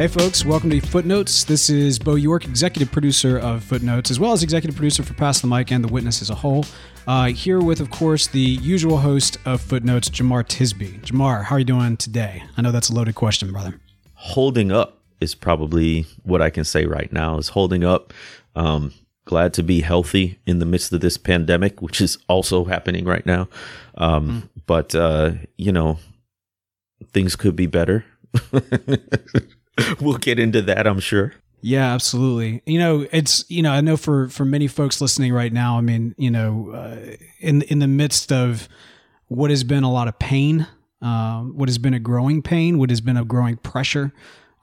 Hey, folks, welcome to Footnotes. This is Beau York, executive producer of Footnotes, as well as executive producer for Pass the Mic and The Witness as a whole. Uh, here with, of course, the usual host of Footnotes, Jemar Tisby. Jemar, how are you doing today? I know that's a loaded question, brother. Holding up is probably what I can say right now is holding up. Um, glad to be healthy in the midst of this pandemic, which is also happening right now. Um, mm. But, uh, you know, things could be better. we'll get into that, I'm sure. Yeah, absolutely. You know, it's you know, I know for for many folks listening right now, I mean, you know, uh, in in the midst of what has been a lot of pain, uh, what has been a growing pain, what has been a growing pressure,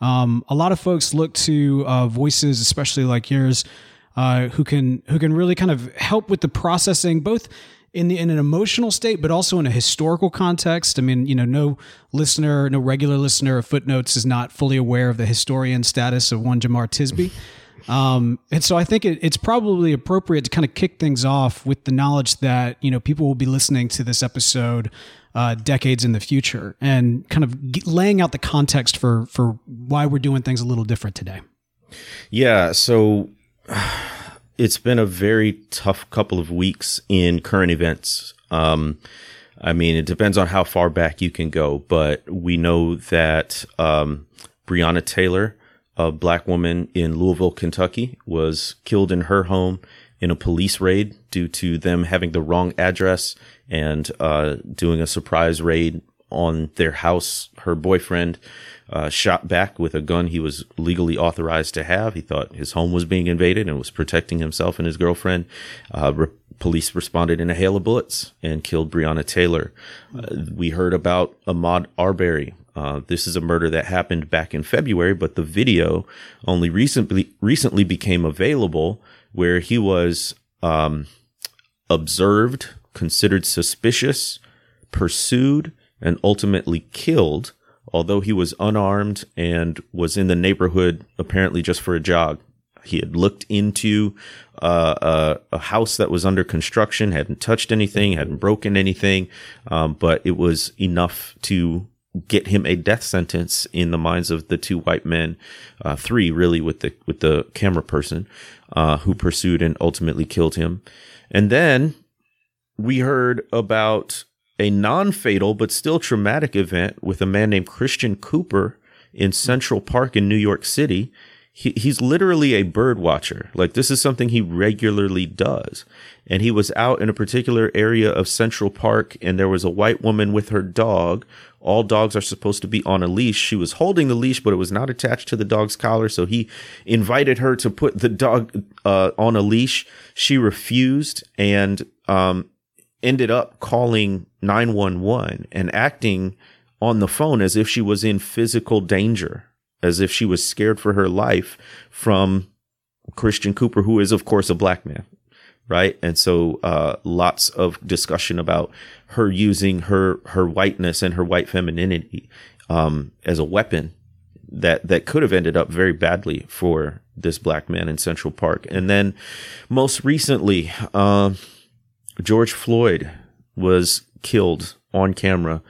um, a lot of folks look to uh, voices, especially like yours, uh, who can who can really kind of help with the processing, both in the in an emotional state, but also in a historical context. I mean, you know, no listener, no regular listener of Footnotes is not fully aware of the historian status of one Jemar Tisby. Um, and so I think it, it's probably appropriate to kind of kick things off with the knowledge that you know people will be listening to this episode uh, decades in the future, and kind of laying out the context for for why we're doing things a little different today. Yeah. So it's been a very tough couple of weeks in current events. Um, I mean, it depends on how far back you can go, but we know that um, Breonna Taylor, a black woman in Louisville, Kentucky, was killed in her home in a police raid due to them having the wrong address and uh, doing a surprise raid on their house. Her boyfriend uh, shot back with a gun he was legally authorized to have. He thought his home was being invaded and was protecting himself and his girlfriend. Uh, re- police responded in a hail of bullets and killed Breonna Taylor. Uh, we heard about Ahmaud Arbery. Uh, this is a murder that happened back in February, but the video only recently recently became available, where he was um, observed, considered suspicious, pursued, and ultimately killed although he was unarmed and was in the neighborhood apparently just for a jog. He had looked into uh, a, a, house that was under construction, hadn't touched anything, hadn't broken anything, um, but it was enough to get him a death sentence in the minds of the two white men, uh, three really with the with the camera person uh, who pursued and ultimately killed him. And then we heard about a non fatal but still traumatic event with a man named Christian Cooper in Central Park in New York City. He, he's literally a bird watcher. Like this is something he regularly does. And he was out in a particular area of Central Park and there was a white woman with her dog. All dogs are supposed to be on a leash. She was holding the leash, but it was not attached to the dog's collar. So he invited her to put the dog uh, on a leash. She refused and um, ended up calling 911 and acting on the phone as if she was in physical danger, as if she was scared for her life from Christian Cooper, who is, of course, a black man. Right. And so, uh, lots of discussion about her using her, her whiteness and her white femininity, um, as a weapon that, that could have ended up very badly for this black man in Central Park. And then most recently, um, uh, George Floyd was killed on camera,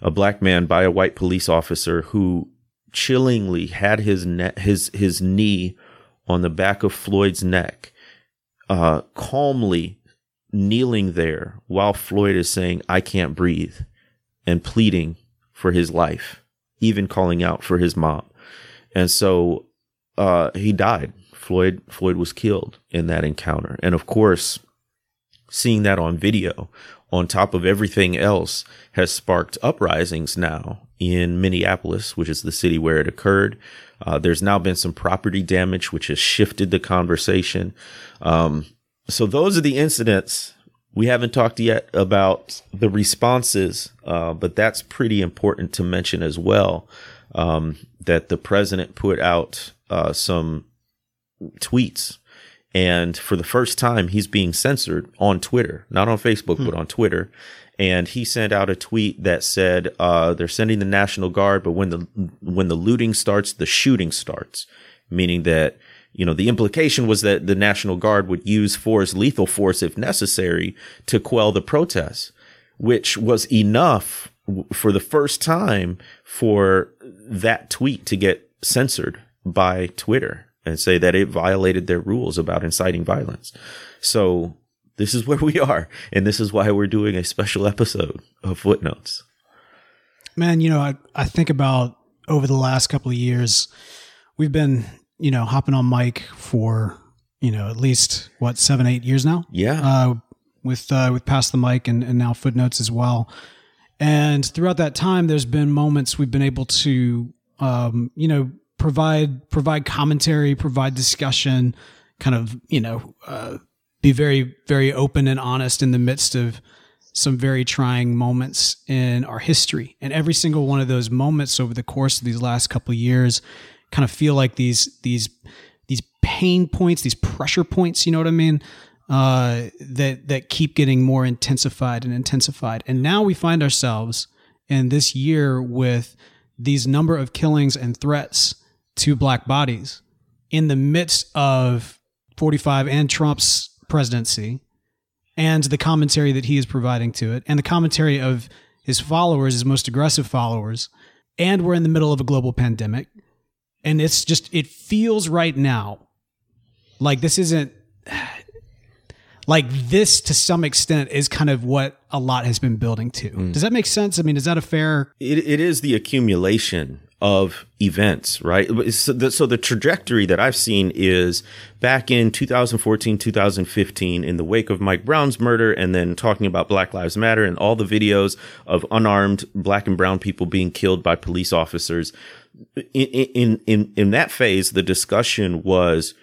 a black man by a white police officer who chillingly had his ne- his his knee on the back of Floyd's neck, uh, calmly kneeling there while Floyd is saying, "I can't breathe," and pleading for his life, even calling out for his mom. And so uh, he died. Floyd Floyd was killed in that encounter, and of course, seeing that on video on top of everything else has sparked uprisings now in Minneapolis, which is the city where it occurred. Uh, there's now been some property damage, which has shifted the conversation. Um, so those are the incidents. We haven't talked yet about the responses, uh, but that's pretty important to mention as well. Um, that the president put out uh, some tweets and for the first time, he's being censored on Twitter, not on Facebook, hmm. but on Twitter. And he sent out a tweet that said, uh, they're sending the National Guard, but when the, when the looting starts, the shooting starts, meaning that, you know, the implication was that the National Guard would use force, lethal force if necessary to quell the protests, which was enough for the first time for that tweet to get censored by Twitter and say that it violated their rules about inciting violence. So this is where we are. And this is why we're doing a special episode of Footnotes. Man, you know, I, I think about over the last couple of years, we've been, you know, hopping on mic for, you know, at least what, seven, eight years now? Yeah. Uh, with, uh, with Pass the Mic and, and now Footnotes as well. And throughout that time, there's been moments we've been able to, um, you know, provide provide commentary, provide discussion, kind of, you know, uh, be very very open and honest in the midst of some very trying moments in our history. And every single one of those moments over the course of these last couple years kind of feel like these these these pain points, these pressure points, you know what I mean? Uh, that that keep getting more intensified and intensified. And now we find ourselves in this year with these number of killings and threats to black bodies in the midst of 45 and Trump's presidency and the commentary that he is providing to it and the commentary of his followers, his most aggressive followers. And we're in the middle of a global pandemic. And it's just, it feels right now like this isn't like this to some extent is kind of what a lot has been building to. Mm. Does that make sense? I mean, is that a fair? It, it is the accumulation of events, right? So the, so the, trajectory that I've seen is back in 2014, 2015, in the wake of Mike Brown's murder, and then talking about Black Lives Matter and all the videos of unarmed black and brown people being killed by police officers. In, in, in, in that phase, the discussion was,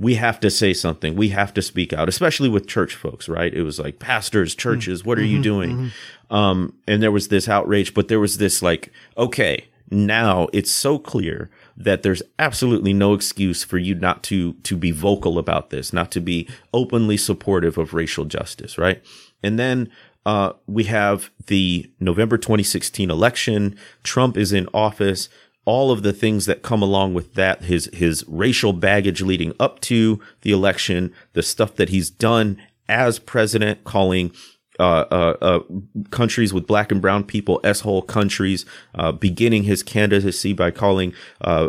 we have to say something. We have to speak out, especially with church folks, right? It was like pastors, churches, what are mm-hmm, you doing? Mm-hmm. Um, and there was this outrage, but there was this like, okay, now it's so clear that there's absolutely no excuse for you not to, to be vocal about this, not to be openly supportive of racial justice, right? And then, uh, we have the November 2016 election. Trump is in office all of the things that come along with that, his, his racial baggage leading up to the election, the stuff that he's done as president, calling uh, uh, uh, countries with black and brown people s-hole countries, uh, beginning his candidacy by calling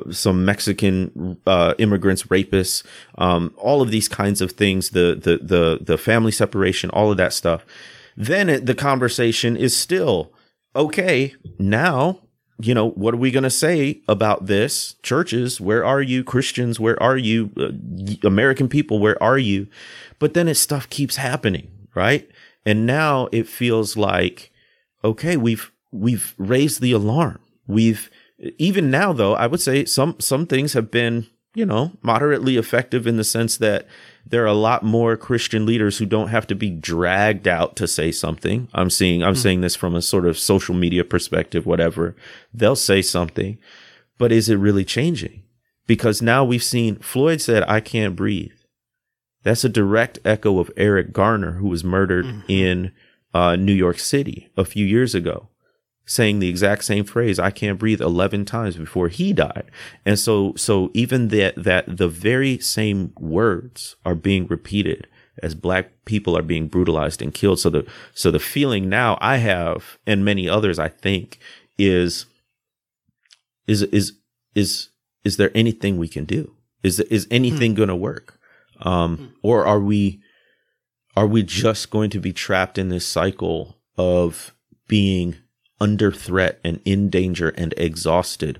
some Mexican immigrants rapists, um, all of these kinds of things, the, the, the, the family separation, all of that stuff. Then it, the conversation is still, okay, now you know, what are we going to say about this? Churches, where are you? Christians, where are you? Uh, American people, where are you? But then it stuff keeps happening, right? And now it feels like, okay, we've, we've raised the alarm. We've, even now though, I would say some, some things have been, you know, moderately effective in the sense that there are a lot more Christian leaders who don't have to be dragged out to say something. I'm seeing, I'm mm. saying this from a sort of social media perspective, whatever. They'll say something, but is it really changing? Because now we've seen Floyd said, I can't breathe. That's a direct echo of Eric Garner, who was murdered mm-hmm. in uh, New York City a few years ago saying the exact same phrase i can't breathe 11 times before he died and so so even that that the very same words are being repeated as black people are being brutalized and killed so the so the feeling now i have and many others i think is is is is is there anything we can do is is anything hmm. going to work um or are we are we just going to be trapped in this cycle of being under threat and in danger and exhausted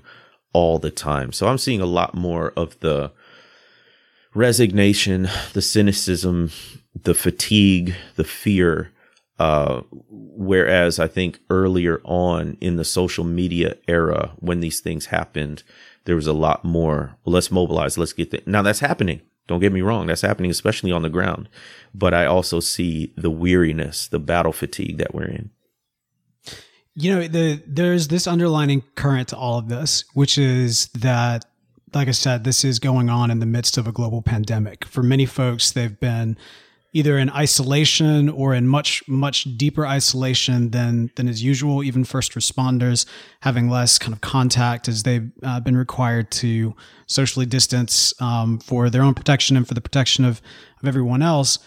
all the time. So I'm seeing a lot more of the resignation, the cynicism, the fatigue, the fear. Uh, whereas I think earlier on in the social media era, when these things happened, there was a lot more. Well, let's mobilize. Let's get that. Now that's happening. Don't get me wrong. That's happening, especially on the ground. But I also see the weariness, the battle fatigue that we're in. You know, the there's this underlining current to all of this, which is that, like I said, this is going on in the midst of a global pandemic. For many folks, they've been either in isolation or in much much deeper isolation than than is usual. Even first responders having less kind of contact as they've uh, been required to socially distance um, for their own protection and for the protection of of everyone else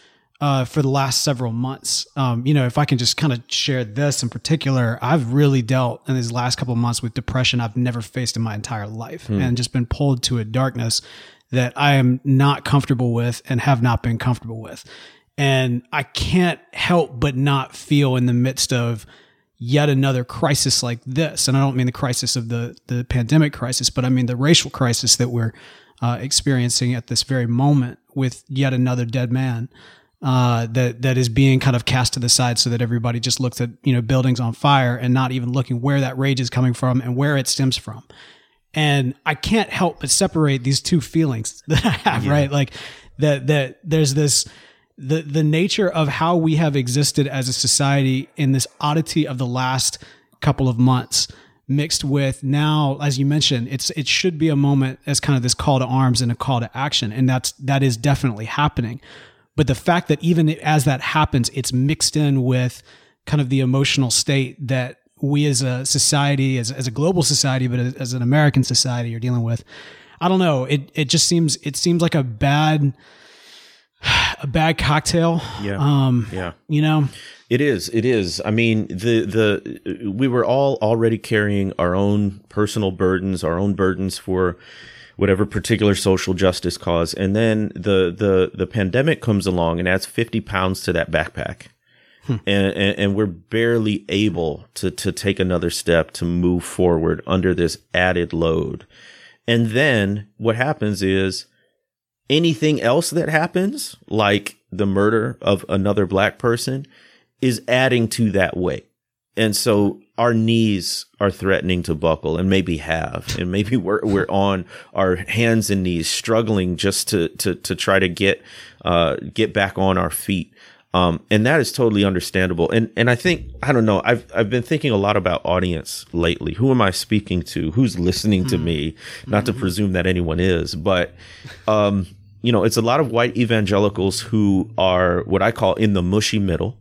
uh, for the last several months. Um, you know, if I can just kind of share this in particular, I've really dealt in these last couple of months with depression I've never faced in my entire life and just been pulled to a darkness that I am not comfortable with and have not been comfortable with. And I can't help but not feel in the midst of yet another crisis like this. And I don't mean the crisis of the, the pandemic crisis, but I mean the racial crisis that we're uh, experiencing at this very moment with yet another dead man uh, that that is being kind of cast to the side so that everybody just looks at you know buildings on fire and not even looking where that rage is coming from and where it stems from. And I can't help but separate these two feelings that I have, right? Like that that there's this the the nature of how we have existed as a society in this oddity of the last couple of months mixed with now as you mentioned it's it should be a moment as kind of this call to arms and a call to action. And that's that is definitely happening. But the fact that even as that happens it's mixed in with kind of the emotional state that we as a society as, as a global society but as, as an american society are dealing with i don't know. It it just seems it seems like a bad a bad cocktail Yeah. um Yeah. you know It is. It is. I mean, the the we were all already carrying our own personal burdens, our own burdens for whatever particular social justice cause, and then the the the pandemic comes along and adds fifty pounds to that backpack, and, and and we're barely able to to take another step to move forward under this added load, and then what happens is anything else that happens, like the murder of another black person, is adding to that weight. And so our knees are threatening to buckle and maybe have, and maybe we're, we're on our hands and knees struggling just to, to, to try to get, uh, get back on our feet. Um, and that is totally understandable. And, and I think, I don't know, I've, I've been thinking a lot about audience lately. Who am I speaking to? Who's listening to me? Not to presume that anyone is, but, um, you know, it's a lot of white evangelicals who are what I call in the mushy middle.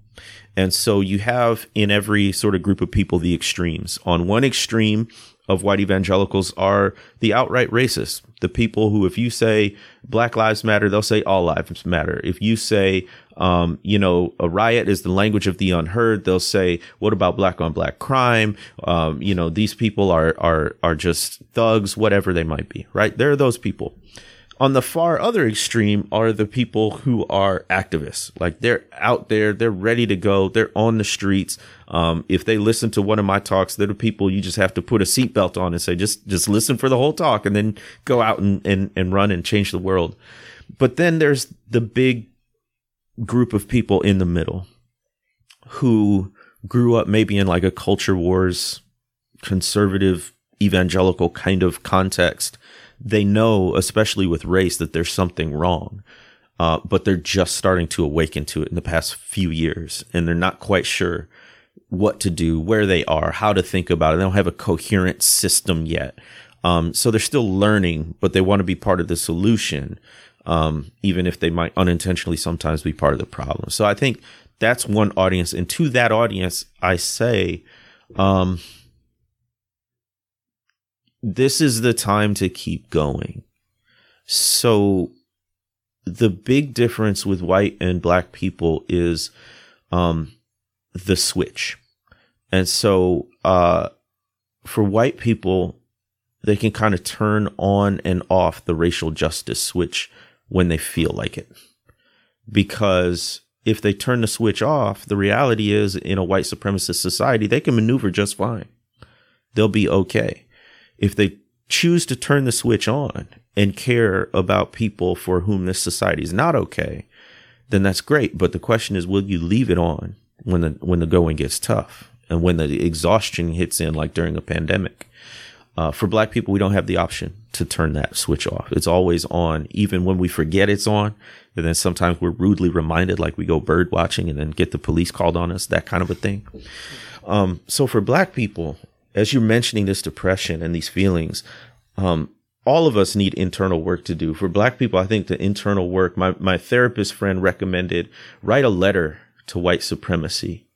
And so you have in every sort of group of people the extremes. On one extreme of white evangelicals are the outright racists, the people who, if you say Black Lives Matter, they'll say all lives matter. If you say, um, you know, a riot is the language of the unheard, they'll say, what about black on black crime? Um, you know, these people are are are just thugs, whatever they might be, right? There are those people on the far other extreme are the people who are activists. Like they're out there, they're ready to go, they're on the streets. Um, if they listen to one of my talks, they're the people you just have to put a seatbelt on and say, just just listen for the whole talk, and then go out and and, and run and change the world. But then there's the big group of people in the middle who grew up maybe in like a culture wars, conservative evangelical kind of context they know, especially with race, that there's something wrong. Uh, but they're just starting to awaken to it in the past few years, and they're not quite sure what to do, where they are, how to think about it. They don't have a coherent system yet. Um, so they're still learning, but they want to be part of the solution, um, even if they might unintentionally sometimes be part of the problem. So I think that's one audience. And to that audience, I say, um, this is the time to keep going. So the big difference with white and black people is um, the switch. And so uh, for white people, they can kind of turn on and off the racial justice switch when they feel like it. Because if they turn the switch off, the reality is in a white supremacist society, they can maneuver just fine. They'll be okay if they choose to turn the switch on and care about people for whom this society is not okay, then that's great. But the question is, will you leave it on when the when the going gets tough and when the exhaustion hits in, like during a pandemic? Uh, for Black people, we don't have the option to turn that switch off. It's always on, even when we forget it's on. And then sometimes we're rudely reminded, like we go bird watching and then get the police called on us, that kind of a thing. Um, so for Black people, as you're mentioning this depression and these feelings, um, all of us need internal work to do. For black people, I think the internal work, my, my therapist friend recommended write a letter to white supremacy.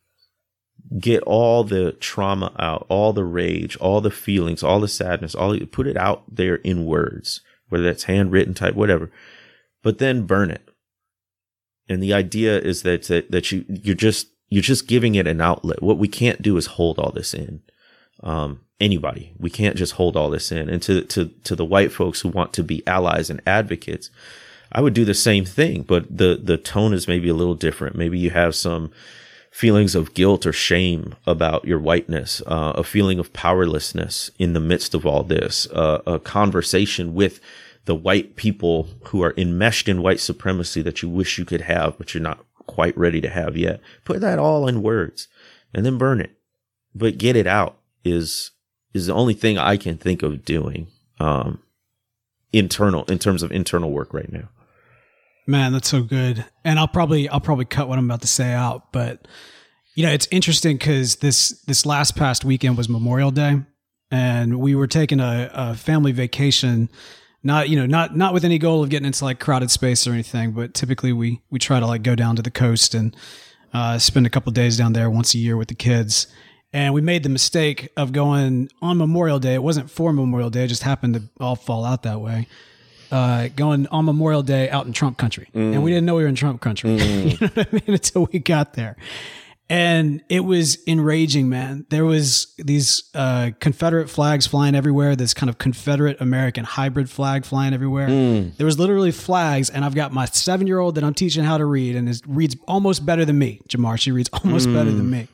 Get all the trauma out, all the rage, all the feelings, all the sadness, all put it out there in words, whether that's handwritten type, whatever, but then burn it. And the idea is that, that, that you, you're just you're just giving it an outlet. What we can't do is hold all this in. Um, anybody, we can't just hold all this in. And to to to the white folks who want to be allies and advocates, I would do the same thing, but the the tone is maybe a little different. Maybe you have some feelings of guilt or shame about your whiteness, uh, a feeling of powerlessness in the midst of all this, uh, a conversation with the white people who are enmeshed in white supremacy that you wish you could have, but you're not quite ready to have yet. Put that all in words and then burn it. But get it out is is the only thing I can think of doing um, internal in terms of internal work right now. Man, that's so good. And I'll probably I'll probably cut what I'm about to say out, but you know, it's interesting because this this last past weekend was Memorial Day, and we were taking a, a family vacation. Not you know not not with any goal of getting into like crowded space or anything, but typically we we try to like go down to the coast and uh, spend a couple days down there once a year with the kids. And we made the mistake of going on Memorial Day. It wasn't for Memorial Day; it just happened to all fall out that way uh, going on Memorial Day out in Trump country. Mm. And we didn't know we were in Trump country, mm. you know what I mean, until we got there. And it was enraging, man. There was these uh, Confederate flags flying everywhere. This kind of Confederate American hybrid flag flying everywhere. Mm. There was literally flags, and I've got my seven year old that I'm teaching how to read, and is reads almost better than me. Jemar, she reads almost better than me.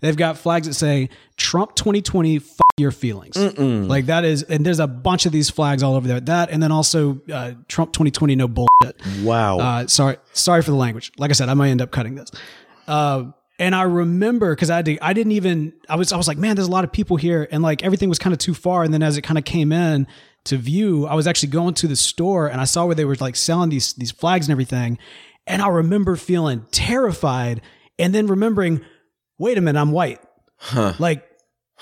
They've got flags that say Trump 2020 f- your feelings. Mm-mm. Like that is, and there's a bunch of these flags all over there. That, and then also uh, Trump 2020 no bullshit. Wow. Uh, sorry, sorry for the language. Like I said, I might end up cutting this. Uh, and I remember because I did, I didn't even I was I was like, man, there's a lot of people here, and like everything was kind of too far. And then as it kind of came in to view, I was actually going to the store and I saw where they were like selling these these flags and everything, and I remember feeling terrified, and then remembering wait a minute, I'm white. Huh. Like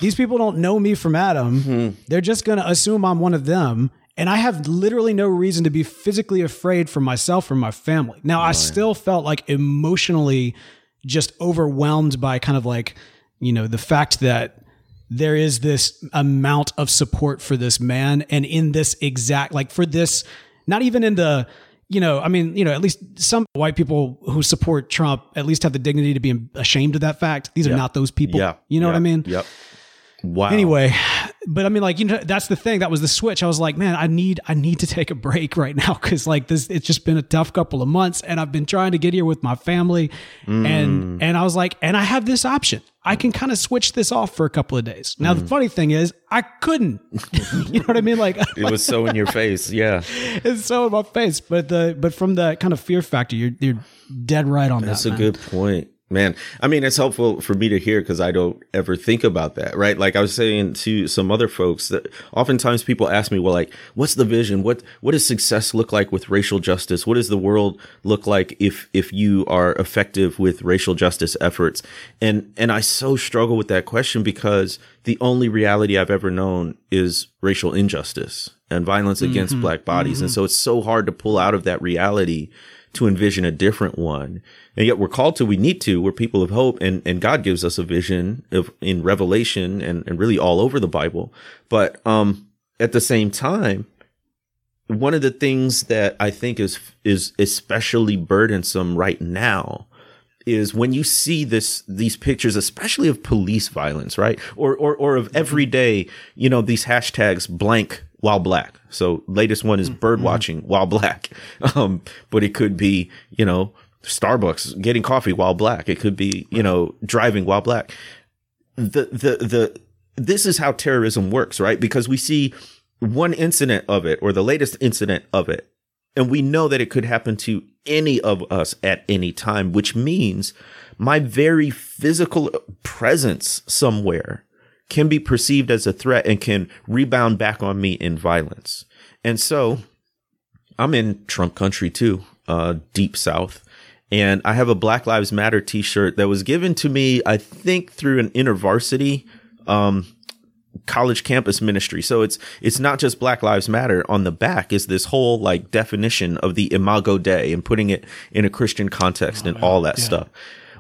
these people don't know me from Adam. Hmm. They're just going to assume I'm one of them. And I have literally no reason to be physically afraid for myself or my family. Now, I still felt like emotionally just overwhelmed by kind of like, you know, the fact that there is this amount of support for this man. And in this exact, like for this, not even in the, you know, I mean, you know, at least some white people who support Trump at least have the dignity to be ashamed of that fact. These are not those people. Yeah. You know what I mean? Yep. Wow. Anyway, but I mean, like you know, that's the thing. That was the switch. I was like, man, I need, I need to take a break right now because like this, it's just been a tough couple of months, and I've been trying to get here with my family, mm. and and I was like, and I have this option. I can kind of switch this off for a couple of days. Now, mm. the funny thing is, I couldn't. you know what I mean? Like it was so in your face. Yeah, it's so in my face. But the but from the kind of fear factor, you're you're dead right on that's that. That's a man. good point. Man, I mean, it's helpful for me to hear because I don't ever think about that, right? Like I was saying to some other folks that oftentimes people ask me, well, like, what's the vision? What, what does success look like with racial justice? What does the world look like if, if you are effective with racial justice efforts? And, and I so struggle with that question because the only reality I've ever known is racial injustice and violence against mm-hmm. black bodies. Mm-hmm. And so it's so hard to pull out of that reality to envision a different one. And yet we're called to, we need to, we're people of hope and, and God gives us a vision of in revelation and, and really all over the Bible. But, um, at the same time, one of the things that I think is, is especially burdensome right now is when you see this these pictures especially of police violence right or or or of everyday you know these hashtags blank while black so latest one is mm-hmm. bird watching while black um but it could be you know Starbucks getting coffee while black. It could be, you know, driving while black. The, the, the, this is how terrorism works, right? Because we see one incident of it or the latest incident of it, and we know that it could happen to any of us at any time, which means my very physical presence somewhere can be perceived as a threat and can rebound back on me in violence. And so I'm in Trump country too, uh, deep South. And I have a Black Lives Matter T-shirt that was given to me, I think, through an InterVarsity um, college campus ministry. So it's it's not just Black Lives Matter. On the back is this whole like definition of the Imago Dei and putting it in a Christian context oh, and all that yeah. stuff.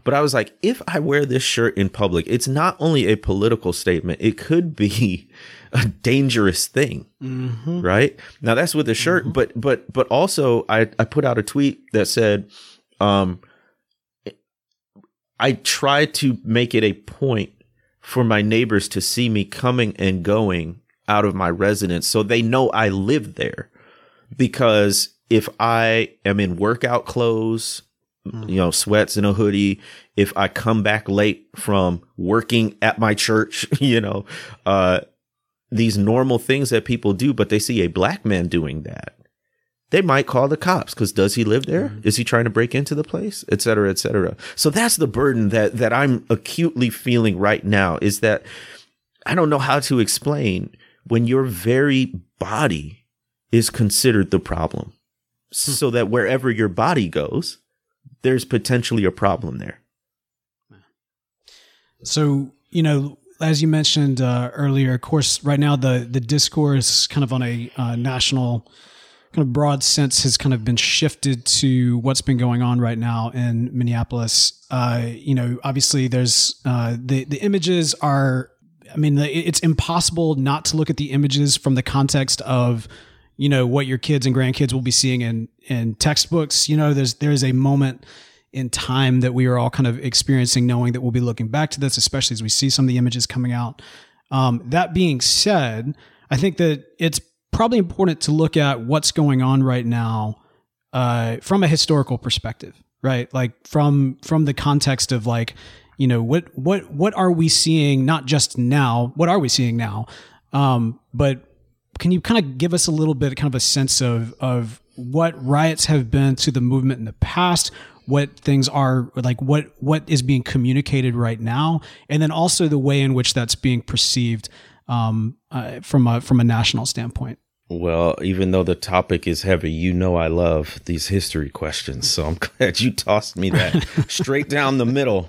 But I was like, if I wear this shirt in public, it's not only a political statement; it could be a dangerous thing, mm-hmm. right? Now that's with the shirt, mm-hmm. but but but also I I put out a tweet that said um, I try to make it a point for my neighbors to see me coming and going out of my residence so they know I live there. Because if I am in workout clothes, mm. you know, sweats and a hoodie, if I come back late from working at my church, you know, uh, these normal things that people do, but they see a black man doing that they might call the cops because does he live there? Mm-hmm. Is he trying to break into the place, et cetera, et cetera. So that's the burden that that I'm acutely feeling right now. Is that I don't know how to explain when your very body is considered the problem, hmm. so that wherever your body goes, there's potentially a problem there. So you know, as you mentioned uh, earlier, of course, right now the the discourse kind of on a uh, national kind of broad sense has kind of been shifted to what's been going on right now in Minneapolis. Uh, you know, obviously there's uh, the the images are. I mean, it's impossible not to look at the images from the context of you know what your kids and grandkids will be seeing in in textbooks. You know, there's there's a moment in time that we are all kind of experiencing, knowing that we'll be looking back to this, especially as we see some of the images coming out. Um, that being said, I think that it's probably important to look at what's going on right now uh, from a historical perspective, right? Like from from the context of like, you know, what what what are we seeing? Not just now. What are we seeing now? Um, but can you kind of give us a little bit, kind of a sense of of what riots have been to the movement in the past? What things are like? What what is being communicated right now, and then also the way in which that's being perceived um, uh, from a from a national standpoint. Well, even though the topic is heavy, you know I love these history questions. So I'm glad you tossed me that straight down the middle.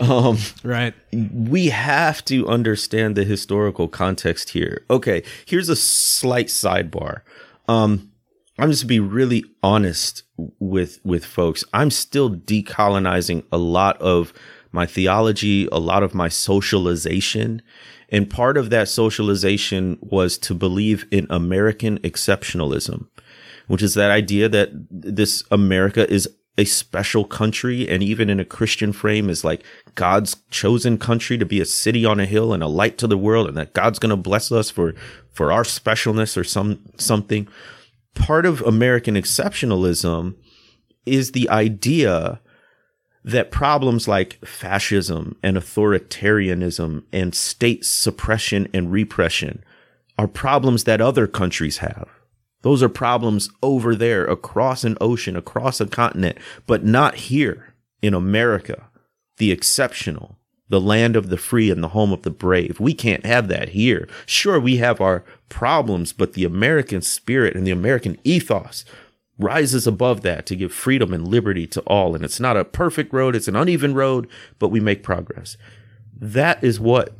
Um, right. We have to understand the historical context here. Okay, here's a slight sidebar. Um, I'm just to be really honest with with folks. I'm still decolonizing a lot of my theology, a lot of my socialization, and part of that socialization was to believe in American exceptionalism, which is that idea that this America is a special country and even in a Christian frame is like God's chosen country to be a city on a hill and a light to the world and that God's going to bless us for for our specialness or some something. Part of American exceptionalism is the idea that problems like fascism and authoritarianism and state suppression and repression are problems that other countries have. Those are problems over there across an ocean, across a continent, but not here in America, the exceptional, the land of the free and the home of the brave. We can't have that here. Sure, we have our problems, but the American spirit and the American ethos rises above that to give freedom and liberty to all. And it's not a perfect road, it's an uneven road, but we make progress. That is what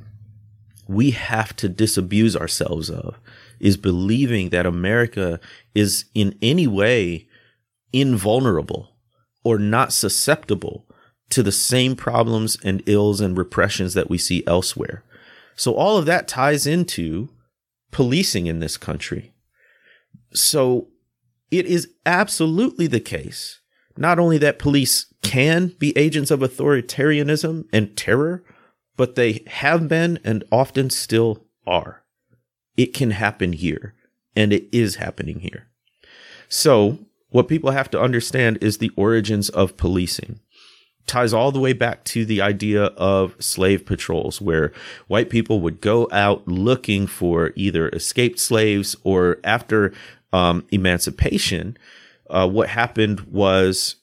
we have to disabuse ourselves of is believing that America is in any way invulnerable or not susceptible to the same problems and ills and repressions that we see elsewhere. So all of that ties into policing in this country. So it is absolutely the case not only that police can be agents of authoritarianism and terror, but they have been and often still are. It can happen here, and it is happening here. So, what people have to understand is the origins of policing ties all the way back to the idea of slave patrols, where white people would go out looking for either escaped slaves or after um, emancipation, uh, what happened was,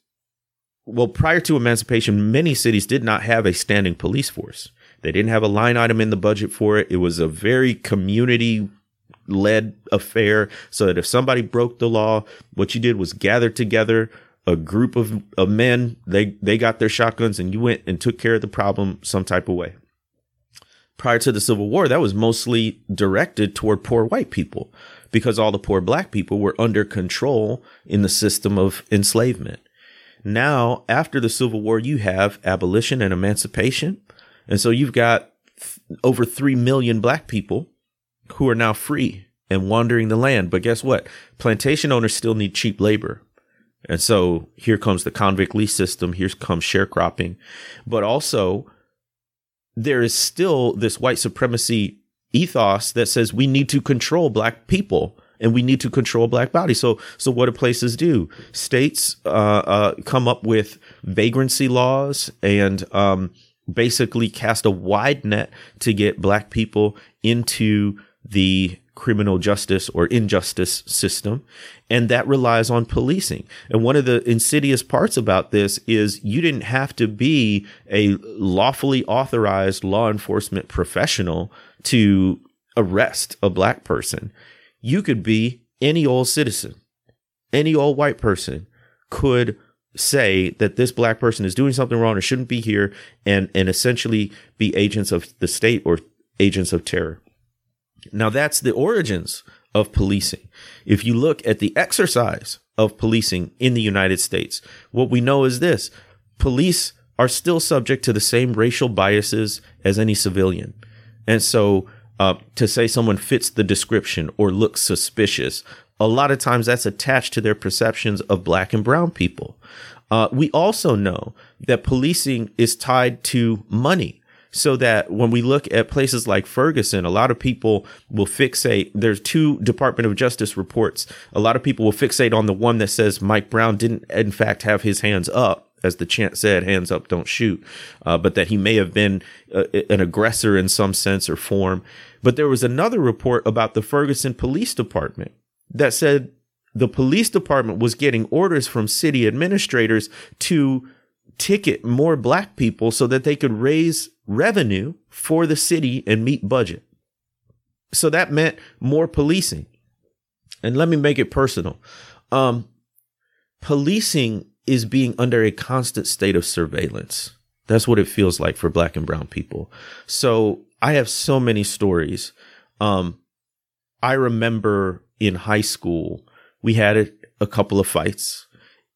well, prior to emancipation, many cities did not have a standing police force. They didn't have a line item in the budget for it. It was a very community led affair. So that if somebody broke the law, what you did was gather together a group of, of men. They, they got their shotguns and you went and took care of the problem some type of way. Prior to the Civil War, that was mostly directed toward poor white people because all the poor black people were under control in the system of enslavement. Now, after the Civil War, you have abolition and emancipation. And so you've got th- over 3 million black people who are now free and wandering the land. But guess what? Plantation owners still need cheap labor. And so here comes the convict lease system. Here comes sharecropping. But also, there is still this white supremacy ethos that says we need to control black people and we need to control black bodies. So, so what do places do? States uh, uh, come up with vagrancy laws and um, basically cast a wide net to get black people into the criminal justice or injustice system. And that relies on policing. And one of the insidious parts about this is you didn't have to be a lawfully authorized law enforcement professional to arrest a black person. You could be any old citizen, any old white person could say that this black person is doing something wrong or shouldn't be here and and essentially be agents of the state or agents of terror. Now that's the origins of policing. If you look at the exercise of policing in the United States, what we know is this. Police are still subject to the same racial biases as any civilian. And so uh, to say someone fits the description or looks suspicious, a lot of times that's attached to their perceptions of black and brown people. Uh, we also know that policing is tied to money. So that when we look at places like Ferguson, a lot of people will fixate. There's two Department of Justice reports. A lot of people will fixate on the one that says Mike Brown didn't, in fact, have his hands up as the chant said, hands up, don't shoot, uh, but that he may have been uh, an aggressor in some sense or form. But there was another report about the Ferguson Police Department that said the police department was getting orders from city administrators to ticket more black people so that they could raise revenue for the city and meet budget. So that meant more policing. And let me make it personal. Um, policing is being under a constant state of surveillance. That's what it feels like for black and brown people. So I have so many stories. Um, I remember in high school, we had a, a couple of fights.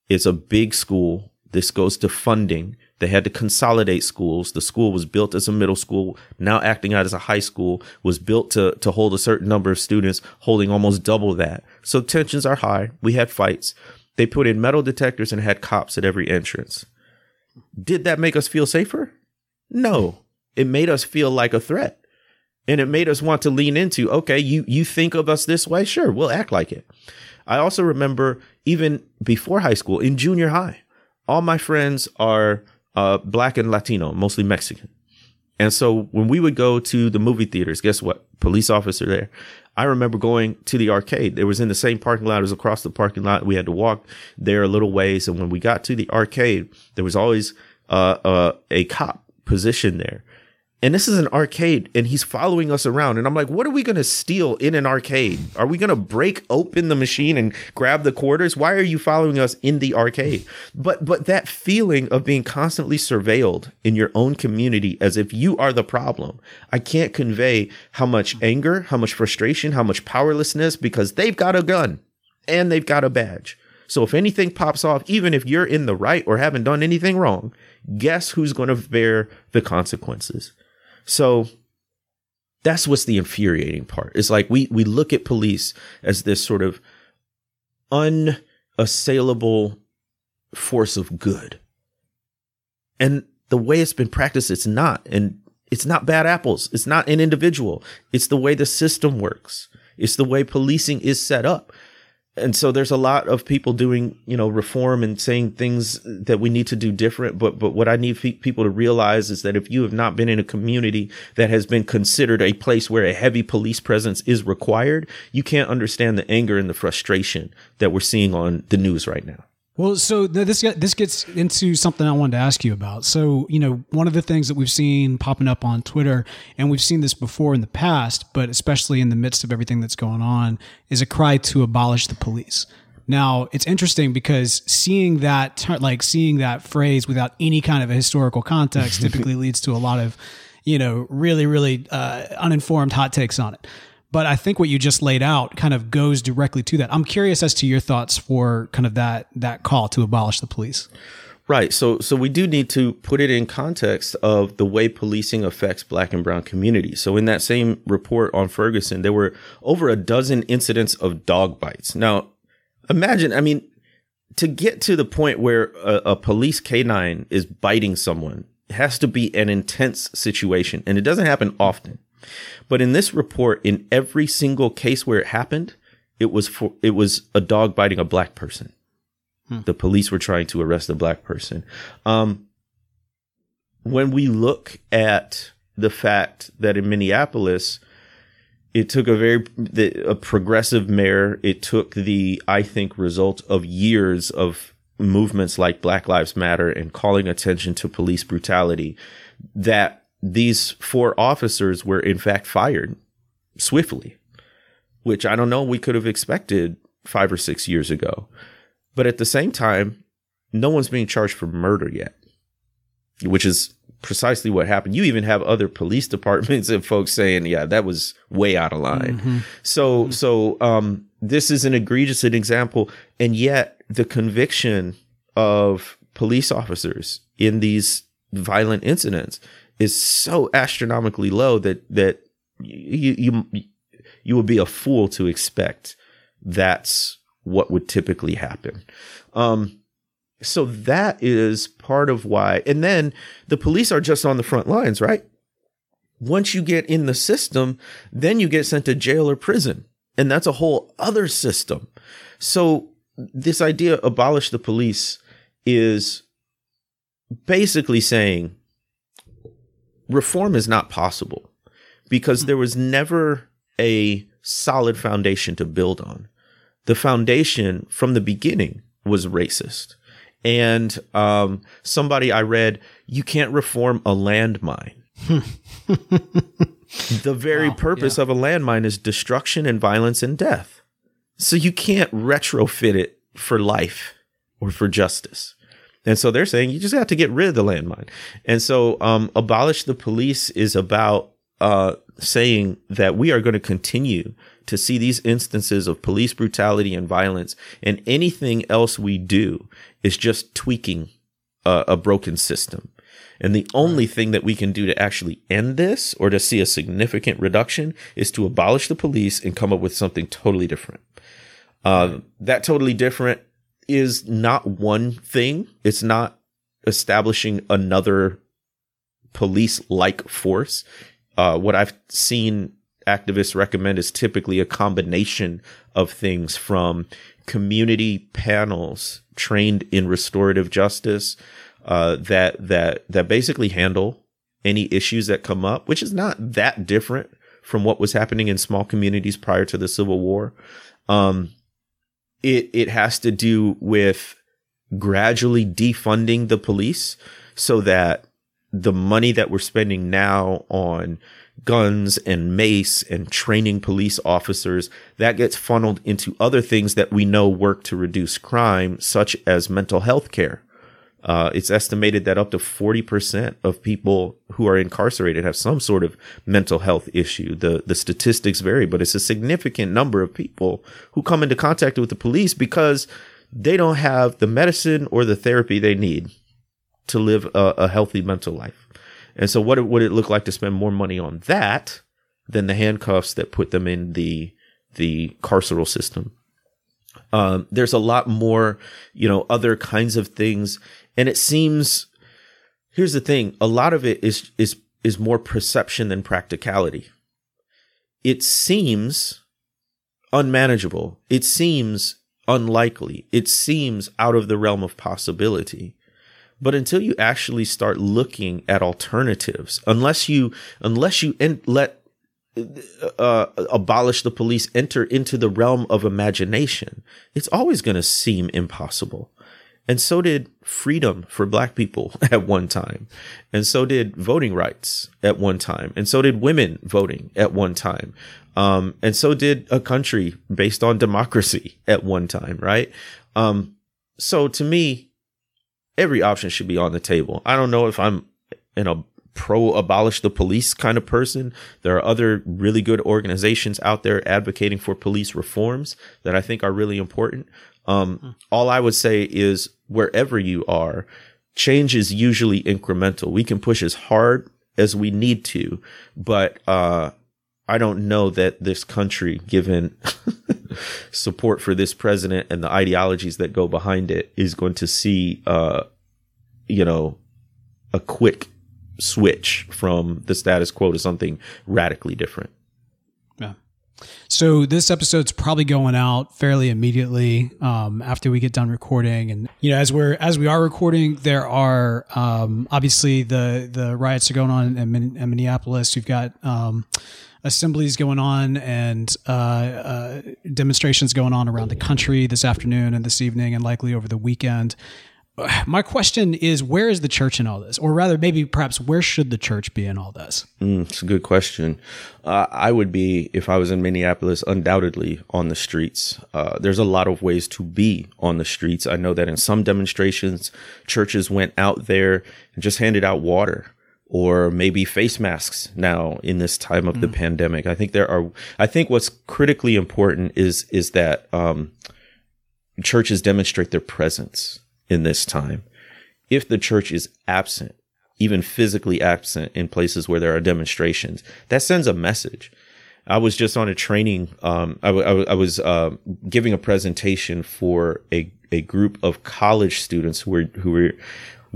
It's a big school. This goes to funding. They had to consolidate schools. The school was built as a middle school, now acting out as a high school, was built to, to hold a certain number of students, holding almost double that. So tensions are high. We had fights. They put in metal detectors and had cops at every entrance. Did that make us feel safer? No. It made us feel like a threat. And it made us want to lean into, okay, you you think of us this way? Sure, we'll act like it. I also remember even before high school, in junior high, all my friends are uh, black and Latino, mostly Mexican. And so when we would go to the movie theaters, guess what? Police officer there. I remember going to the arcade. It was in the same parking lot. It was across the parking lot. We had to walk there a little ways. And when we got to the arcade, there was always uh, uh, a cop positioned there and this is an arcade and he's following us around. And i'm like what are we going to steal in an arcade? Are we going to break open the machine and grab the quarters? Why are you following us in the arcade? But but that feeling of being constantly surveilled in your own community as if you are the problem. I can't convey how much anger how much frustration how much powerlessness because they've got a gun and they've got a badge. So if anything pops off even if you're in the right or haven't done anything wrong guess who's going to bear the consequences so that's what's the infuriating part. It's like we we look at police as this sort of unassailable force of good. And the way it's been practiced, it's not. And it's not bad apples. It's not an individual. It's the way the system works. It's the way policing is set up and so there's a lot of people doing you know reform and saying things that we need to do different. But but what i need people to realize is that if you have not been in a community that has been considered a place where a heavy police presence is required you can't understand the anger and the frustration that we're seeing on the news right now well, so this this gets into something I wanted to ask you about. So, you know, one of the things that we've seen popping up on Twitter, and we've seen this before in the past, but especially in the midst of everything that's going on, is a cry to abolish the police. Now, it's interesting because seeing that, like seeing that phrase without any kind of a historical context, typically leads to a lot of, you know, really, really uh, uninformed hot takes on it. But I think what you just laid out kind of goes directly to that. I'm curious as to your thoughts for kind of that that call to abolish the police. Right. So so we do need to put it in context of the way policing affects black and brown communities. So in that same report on Ferguson, there were over a dozen incidents of dog bites. Now, imagine, I mean, to get to the point where a, a police canine is biting someone it has to be an intense situation, and it doesn't happen often. But in this report, in every single case where it happened, it was for it was a dog biting a black person. Hmm. The police were trying to arrest a black person. Um, when we look at the fact that in Minneapolis, it took a very a progressive mayor. It took the I think result of years of movements like Black Lives Matter and calling attention to police brutality that these four officers were in fact fired swiftly, which I don't know we could have expected five or six years ago. But at the same time, no one's being charged for murder yet, which is precisely what happened. You even have other police departments and folks saying, yeah, that was way out of line. Mm-hmm. So, mm-hmm. so, um, this is an egregious an example. And yet the conviction of police officers in these violent incidents is so astronomically low that that you you you would be a fool to expect that's what would typically happen. Um, so that is part of why. And then the police are just on the front lines, right? Once you get in the system, then you get sent to jail or prison. And that's a whole other system. So this idea abolish the police is basically saying reform is not possible because there was never a solid foundation to build on. The foundation from the beginning was racist. And um, somebody I read, you can't reform a landmine. the very wow, purpose yeah. of a landmine is destruction and violence and death. So you can't retrofit it for life or for justice. And so they're saying you just have to get rid of the landmine. And so um, abolish the police is about uh, saying that we are going to continue to see these instances of police brutality and violence, and anything else we do is just tweaking a, a broken system. And the only thing that we can do to actually end this or to see a significant reduction is to abolish the police and come up with something totally different. Uh, that totally different is not one thing. It's not establishing another police like force. Uh, what I've seen activists recommend is typically a combination of things from community panels trained in restorative justice uh, that that that basically handle any issues that come up, which is not that different from what was happening in small communities prior to the Civil War. Um, it it has to do with gradually defunding the police so that the money that we're spending now on guns and mace and training police officers that gets funneled into other things that we know work to reduce crime such as mental health care uh, it's estimated that up to 40% of people who are incarcerated have some sort of mental health issue. The, the statistics vary, but it's a significant number of people who come into contact with the police because they don't have the medicine or the therapy they need to live a, a healthy mental life. And so what would it look like to spend more money on that than the handcuffs that put them in the, the carceral system? Um, there's a lot more, you know, other kinds of things and it seems here's the thing, a lot of it is is is more perception than practicality. It seems unmanageable. It seems unlikely. It seems out of the realm of possibility. But until you actually start looking at alternatives, unless you unless you en- let uh, abolish the police enter into the realm of imagination, it's always going to seem impossible. And so did freedom for black people at one time. And so did voting rights at one time. And so did women voting at one time. Um, and so did a country based on democracy at one time, right? Um, so to me, every option should be on the table. I don't know if I'm in a pro abolish the police kind of person. There are other really good organizations out there advocating for police reforms that I think are really important. Um, all I would say is wherever you are, change is usually incremental. We can push as hard as we need to, but uh, I don't know that this country, given support for this president and the ideologies that go behind it is going to see, uh, you know, a quick switch from the status quo to something radically different. Yeah. So this episode's probably going out fairly immediately um, after we get done recording, and you know, as we're as we are recording, there are um, obviously the the riots are going on in, in Minneapolis. You've got um, assemblies going on and uh, uh, demonstrations going on around the country this afternoon and this evening, and likely over the weekend. My question is, where is the church in all this, or rather, maybe perhaps where should the church be in all this? Mm, it's a good question. Uh, I would be, if I was in Minneapolis, undoubtedly on the streets. Uh, there's a lot of ways to be on the streets. I know that in some demonstrations, churches went out there and just handed out water or maybe face masks now in this time of mm. the pandemic. I think there are, I think what's critically important is, is that, um, churches demonstrate their presence in this time. If the church is absent, even physically absent in places where there are demonstrations, that sends a message. I was just on a training. Um, I, I, I was uh, giving a presentation for a a group of college students who were who were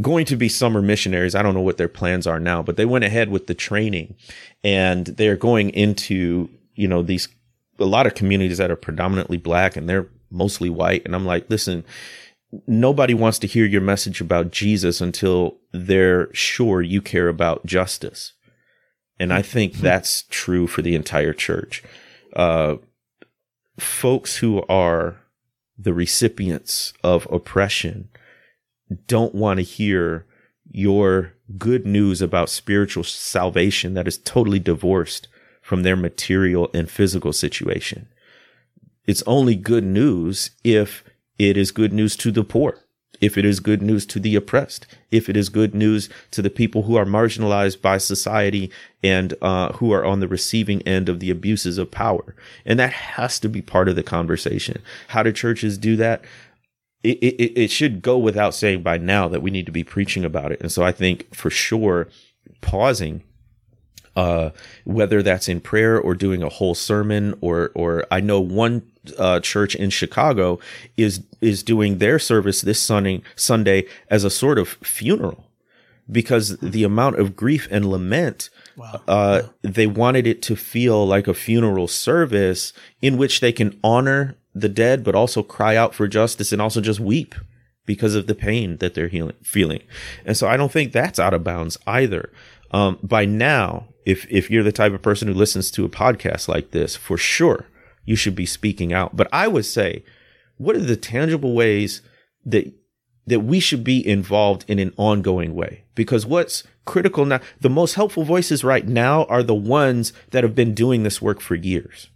going to be summer missionaries. I don't know what their plans are now, but they went ahead with the training and they're going into, you know, these, a lot of communities that are predominantly black and they're mostly white. And I'm like, listen, nobody wants to hear your message about Jesus until they're sure you care about justice. And I think mm-hmm. that's true for the entire church. Uh, folks who are the recipients of oppression don't want to hear your good news about spiritual salvation that is totally divorced from their material and physical situation. It's only good news if it is good news to the poor, if it is good news to the oppressed, if it is good news to the people who are marginalized by society and uh, who are on the receiving end of the abuses of power. And that has to be part of the conversation. How do churches do that? it, it, it should go without saying by now that we need to be preaching about it. And so I think for sure, pausing, uh, whether that's in prayer or doing a whole sermon or, or I know one, uh, church in Chicago is, is doing their service this Sunday, Sunday as a sort of funeral because the amount of grief and lament Wow. Uh, they wanted it to feel like a funeral service in which they can honor the dead, but also cry out for justice and also just weep because of the pain that they're healing, feeling. And so I don't think that's out of bounds either. Um, by now, if, if you're the type of person who listens to a podcast like this, for sure, you should be speaking out. But I would say, what are the tangible ways that, that we should be involved in an ongoing way? Because what's critical now, the most helpful voices right now are the ones that have been doing this work for years,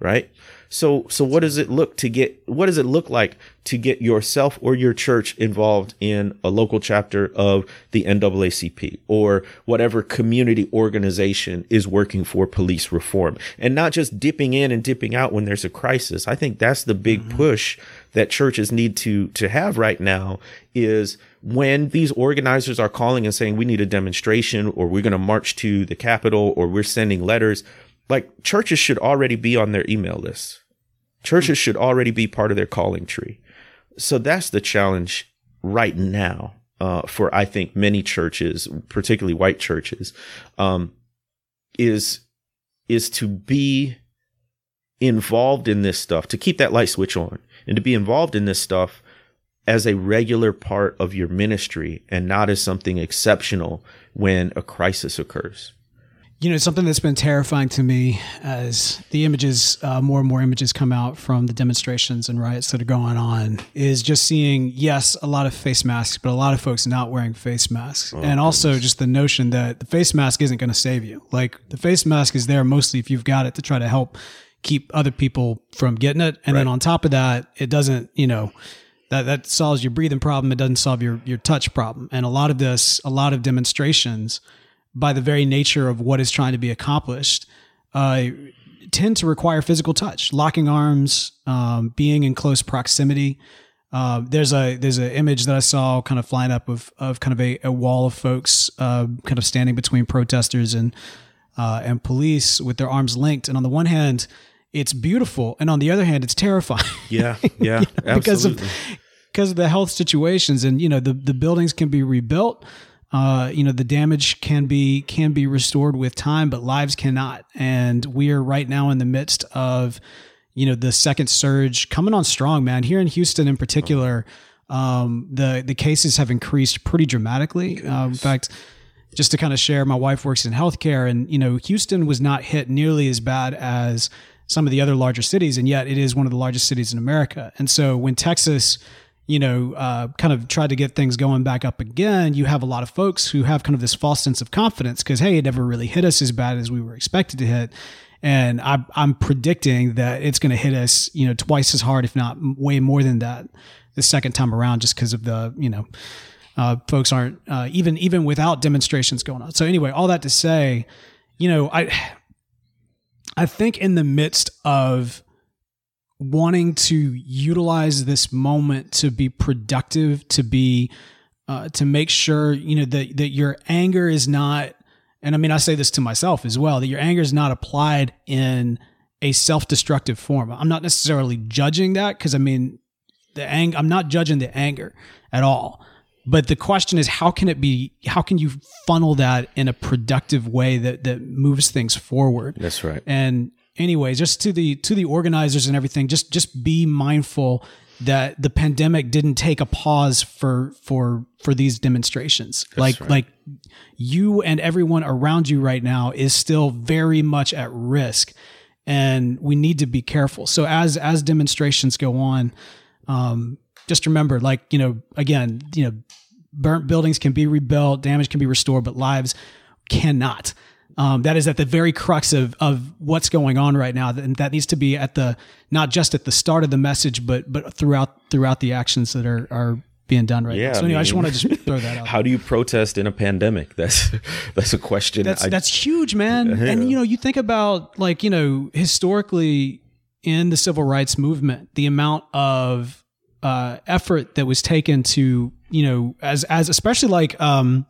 right? So, so what does it look to get, what does it look like to get yourself or your church involved in a local chapter of the NAACP or whatever community organization is working for police reform and not just dipping in and dipping out when there's a crisis. I think that's the big mm-hmm. push that churches need to, to have right now is when these organizers are calling and saying we need a demonstration or we're going to march to the Capitol or we're sending letters, like churches should already be on their email list. Churches should already be part of their calling tree. So that's the challenge right now uh, for I think many churches, particularly white churches, um, is is to be involved in this stuff, to keep that light switch on, and to be involved in this stuff as a regular part of your ministry and not as something exceptional when a crisis occurs you know something that's been terrifying to me as the images uh, more and more images come out from the demonstrations and riots that are going on is just seeing yes a lot of face masks but a lot of folks not wearing face masks. Oh, and also goodness. just the notion that the face mask isn't going to save you. Like the face mask is there mostly if you've got it to try to help keep other people from getting it. And right. then on top of that it doesn't you know that that solves your breathing problem. It doesn't solve your your touch problem. And a lot of this a lot of demonstrations by the very nature of what is trying to be accomplished, uh, tend to require physical touch, locking arms, um, being in close proximity. Uh, there's a there's an image that I saw kind of flying up of of kind of a, a wall of folks uh, kind of standing between protesters and uh, and police with their arms linked. And on the one hand, it's beautiful, and on the other hand, it's terrifying. Yeah, yeah, you know, because of because of the health situations, and you know the the buildings can be rebuilt. Uh, you know the damage can be can be restored with time, but lives cannot. And we are right now in the midst of you know the second surge coming on strong, man. Here in Houston, in particular, um, the the cases have increased pretty dramatically. Uh, in fact, just to kind of share, my wife works in healthcare, and you know Houston was not hit nearly as bad as some of the other larger cities, and yet it is one of the largest cities in America. And so when Texas you know, uh, kind of tried to get things going back up again, you have a lot of folks who have kind of this false sense of confidence because, hey, it never really hit us as bad as we were expected to hit. And I, I'm predicting that it's going to hit us, you know, twice as hard, if not way more than that, the second time around, just because of the, you know, uh, folks aren't uh, even even without demonstrations going on. So anyway, all that to say, you know, I I think in the midst of wanting to utilize this moment to be productive, to be uh, to make sure you know that that your anger is not, and I mean I say this to myself as well, that your anger is not applied in a self-destructive form. I'm not necessarily judging that because I mean the ang- I'm not judging the anger at all. But the question is, how can it be? How can you funnel that in a productive way that that moves things forward? That's right. And anyways, just to the to the organizers and everything, just just be mindful that the pandemic didn't take a pause for for for these demonstrations. like right. like you and everyone around you right now is still very much at risk, and we need to be careful. So as as demonstrations go on, um, just remember, like you know, again, you know, burnt buildings can be rebuilt, damage can be restored, but lives cannot. Um, that is at the very crux of of what's going on right now, and that needs to be at the not just at the start of the message, but but throughout throughout the actions that are are being done right Yeah, now. So I anyway, I, just want to just throw that out. How do you protest in a pandemic? That's that's a question. That's I- that's huge, man. And you know, you think about like you know historically in the civil rights movement, the amount of uh, effort that was taken to you know as as especially like um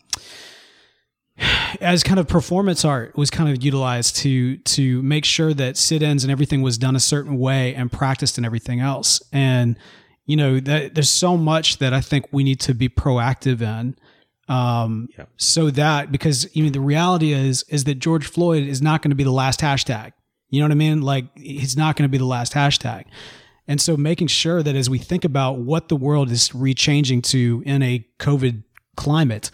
as kind of performance art was kind of utilized to to make sure that sit-ins and everything was done a certain way and practiced and everything else. And you know that there's so much that i think we need to be proactive in um Yeah. so that because you know the reality is is that george floyd is not going to be the last hashtag. You know what i mean? Like he's not going to be the last hashtag. And so making sure that as we think about what the world is rechanging to in a covid climate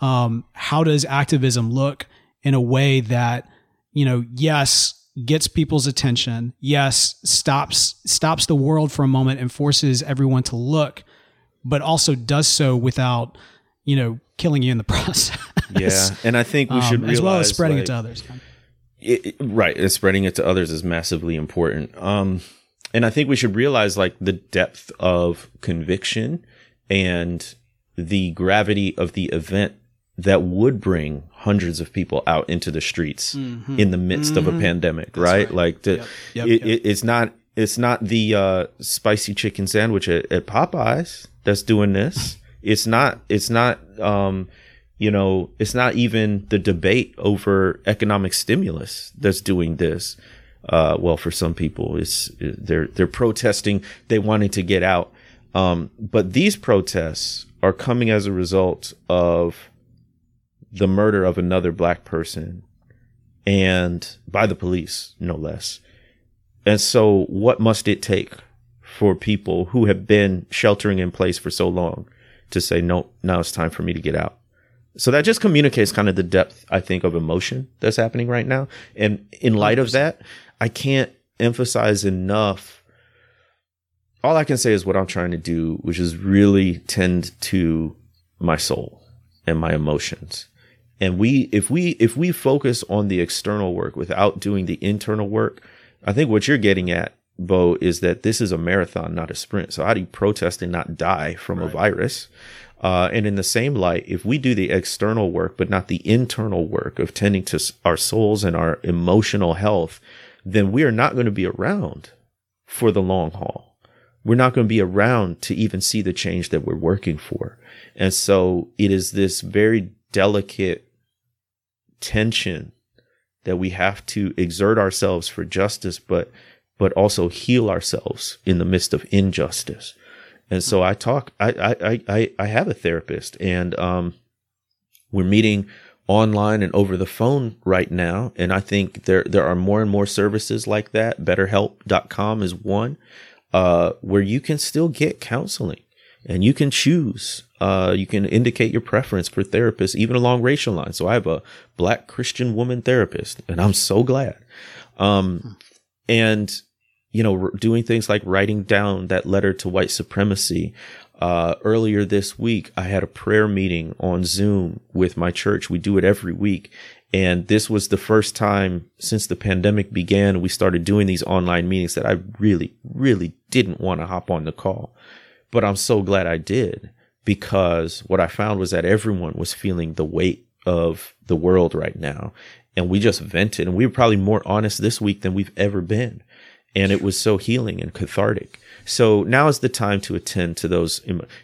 um, how does activism look in a way that you know yes gets people's attention yes stops stops the world for a moment and forces everyone to look but also does so without you know killing you in the process. Yeah, and I think we should Um, realize as well as spreading like, it to others it, it- right and spreading it to others is massively important. Um and i think we should realize like the depth of conviction and the gravity of the event that would bring hundreds of people out into the streets in the midst of a pandemic right? like the, Mm-hmm. Yep, it, yep. It, it's not it's not the uh spicy chicken sandwich at, at popeyes that's doing this it's not it's not um you know, it's not even the debate over economic stimulus that's doing this. Uh, well, for some people, it's they're they're protesting. They wanted to get out, um, but these protests are coming as a result of the murder of another black person, and by the police, no less. And so, what must it take for people who have been sheltering in place for so long to say, no, now it's time for me to get out? So that just communicates kind of the depth, I think, of emotion that's happening right now. And in light of that, I can't emphasize enough. All I can say is what I'm trying to do, which is really tend to my soul and my emotions. And we, if we, if we focus on the external work without doing the internal work, I think what you're getting at, Beau, is that this is a marathon, not a sprint. So how do you protest and not die from a virus? Uh, and in the same light, if we do the external work, but not the internal work of tending to our souls and our emotional health, then we are not going to be around for the long haul. We're not going to be around to even see the change that we're working for. And so it is this very delicate tension that we have to exert ourselves for justice, but but also heal ourselves in the midst of injustice. And so I talk, I, I, I, I have a therapist and, um, we're meeting online and over the phone right now. And I think there, there are more and more services like that. BetterHelp.com is one, uh, where you can still get counseling and you can choose. Uh, you can indicate your preference for therapists, even along racial lines. So I have a black Christian woman therapist, and I'm so glad. Um, and you know, doing things like writing down that letter to white supremacy. Uh, earlier this week, I had a prayer meeting on Zoom with my church. We do it every week. And this was the first time since the pandemic began, we started doing these online meetings that I really, really didn't want to hop on the call. But I'm so glad I did because what I found was that everyone was feeling the weight of the world right now. And we just vented and we were probably more honest this week than we've ever been and it was so healing and cathartic. So now is the time to attend to those.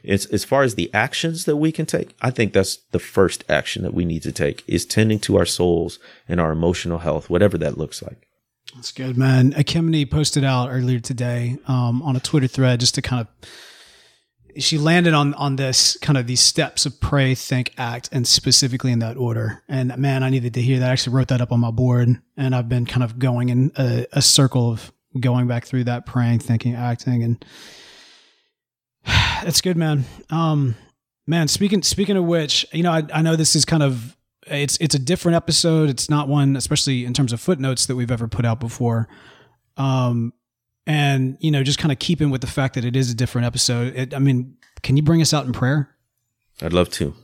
As, as far as the actions that we can take, I think that's the first action that we need to take is tending to our souls and our emotional health, whatever that looks like. That's good, man. Ekemini posted out earlier today um, on a Twitter thread just to kind of she landed on on this kind of these steps of pray, think, act, and specifically in that order. And man, I needed to hear that. I actually wrote that up on my board, and I've been kind of going in a, a circle of going back through that, praying, thinking, acting, and it's good, man. Um, man, speaking speaking of which, you know, I, I know this is kind of it's it's a different episode. It's not one, especially in terms of footnotes that we've ever put out before. Um, and you know, just kind of keeping with the fact that it is a different episode. It, I mean, can you bring us out in prayer? I'd love to.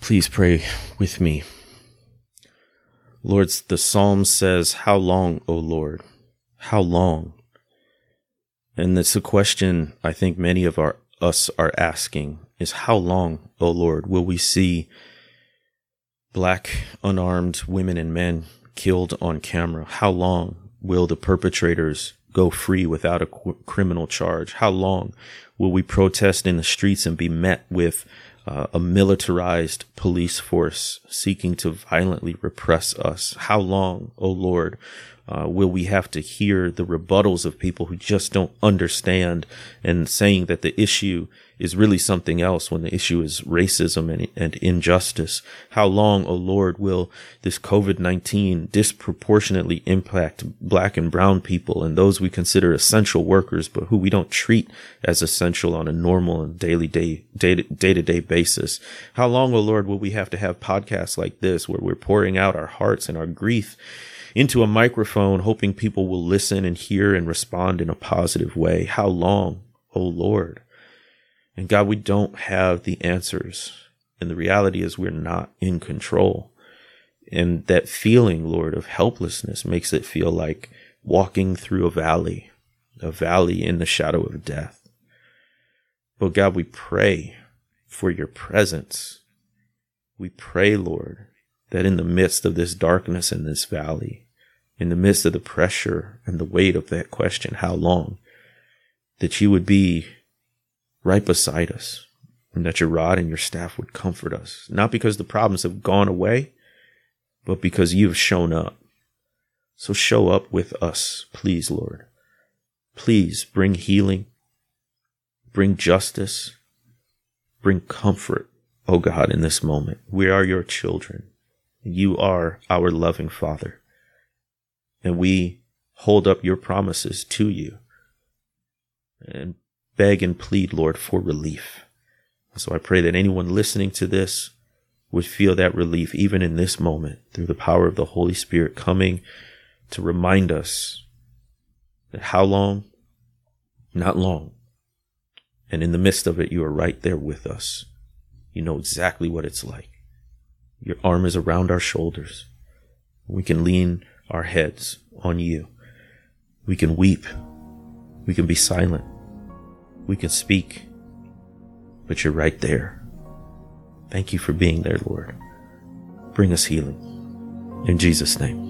Please pray with me. Lord, the psalm says, How long, O Lord? How long? And it's a question I think many of our us are asking is how long, O Lord, will we see black unarmed women and men killed on camera? How long will the perpetrators go free without a qu- criminal charge? How long will we protest in the streets and be met with uh, a militarized police force seeking to violently repress us? How long, O oh Lord, uh, will we have to hear the rebuttals of people who just don't understand and saying that the issue is really something else when the issue is racism and, and injustice? How long, O oh Lord, will this COVID-19 disproportionately impact black and brown people and those we consider essential workers, but who we don't treat as essential on a normal and daily day, day, day to day basis? How long, O oh Lord, will we have to have podcasts like this where we're pouring out our hearts and our grief into a microphone, hoping people will listen and hear and respond in a positive way. How long, O oh Lord? And God, we don't have the answers. And the reality is we're not in control. And that feeling, Lord, of helplessness makes it feel like walking through a valley, a valley in the shadow of death. But God, we pray for your presence. We pray, Lord, that in the midst of this darkness and this valley, in the midst of the pressure and the weight of that question, how long, that you would be right beside us and that your rod and your staff would comfort us, not because the problems have gone away, but because you've shown up. So show up with us, please, Lord. Please bring healing, bring justice, bring comfort, O oh God, in this moment. We are your children. You are our loving Father. And we hold up your promises to you and beg and plead, Lord, for relief. So I pray that anyone listening to this would feel that relief even in this moment through the power of the Holy Spirit coming to remind us that how long? Not long. And in the midst of it, you are right there with us. You know exactly what it's like. Your arm is around our shoulders. We can lean our heads on you. We can weep. We can be silent. We can speak. But you're right there. Thank you for being there, Lord. Bring us healing. In Jesus' name.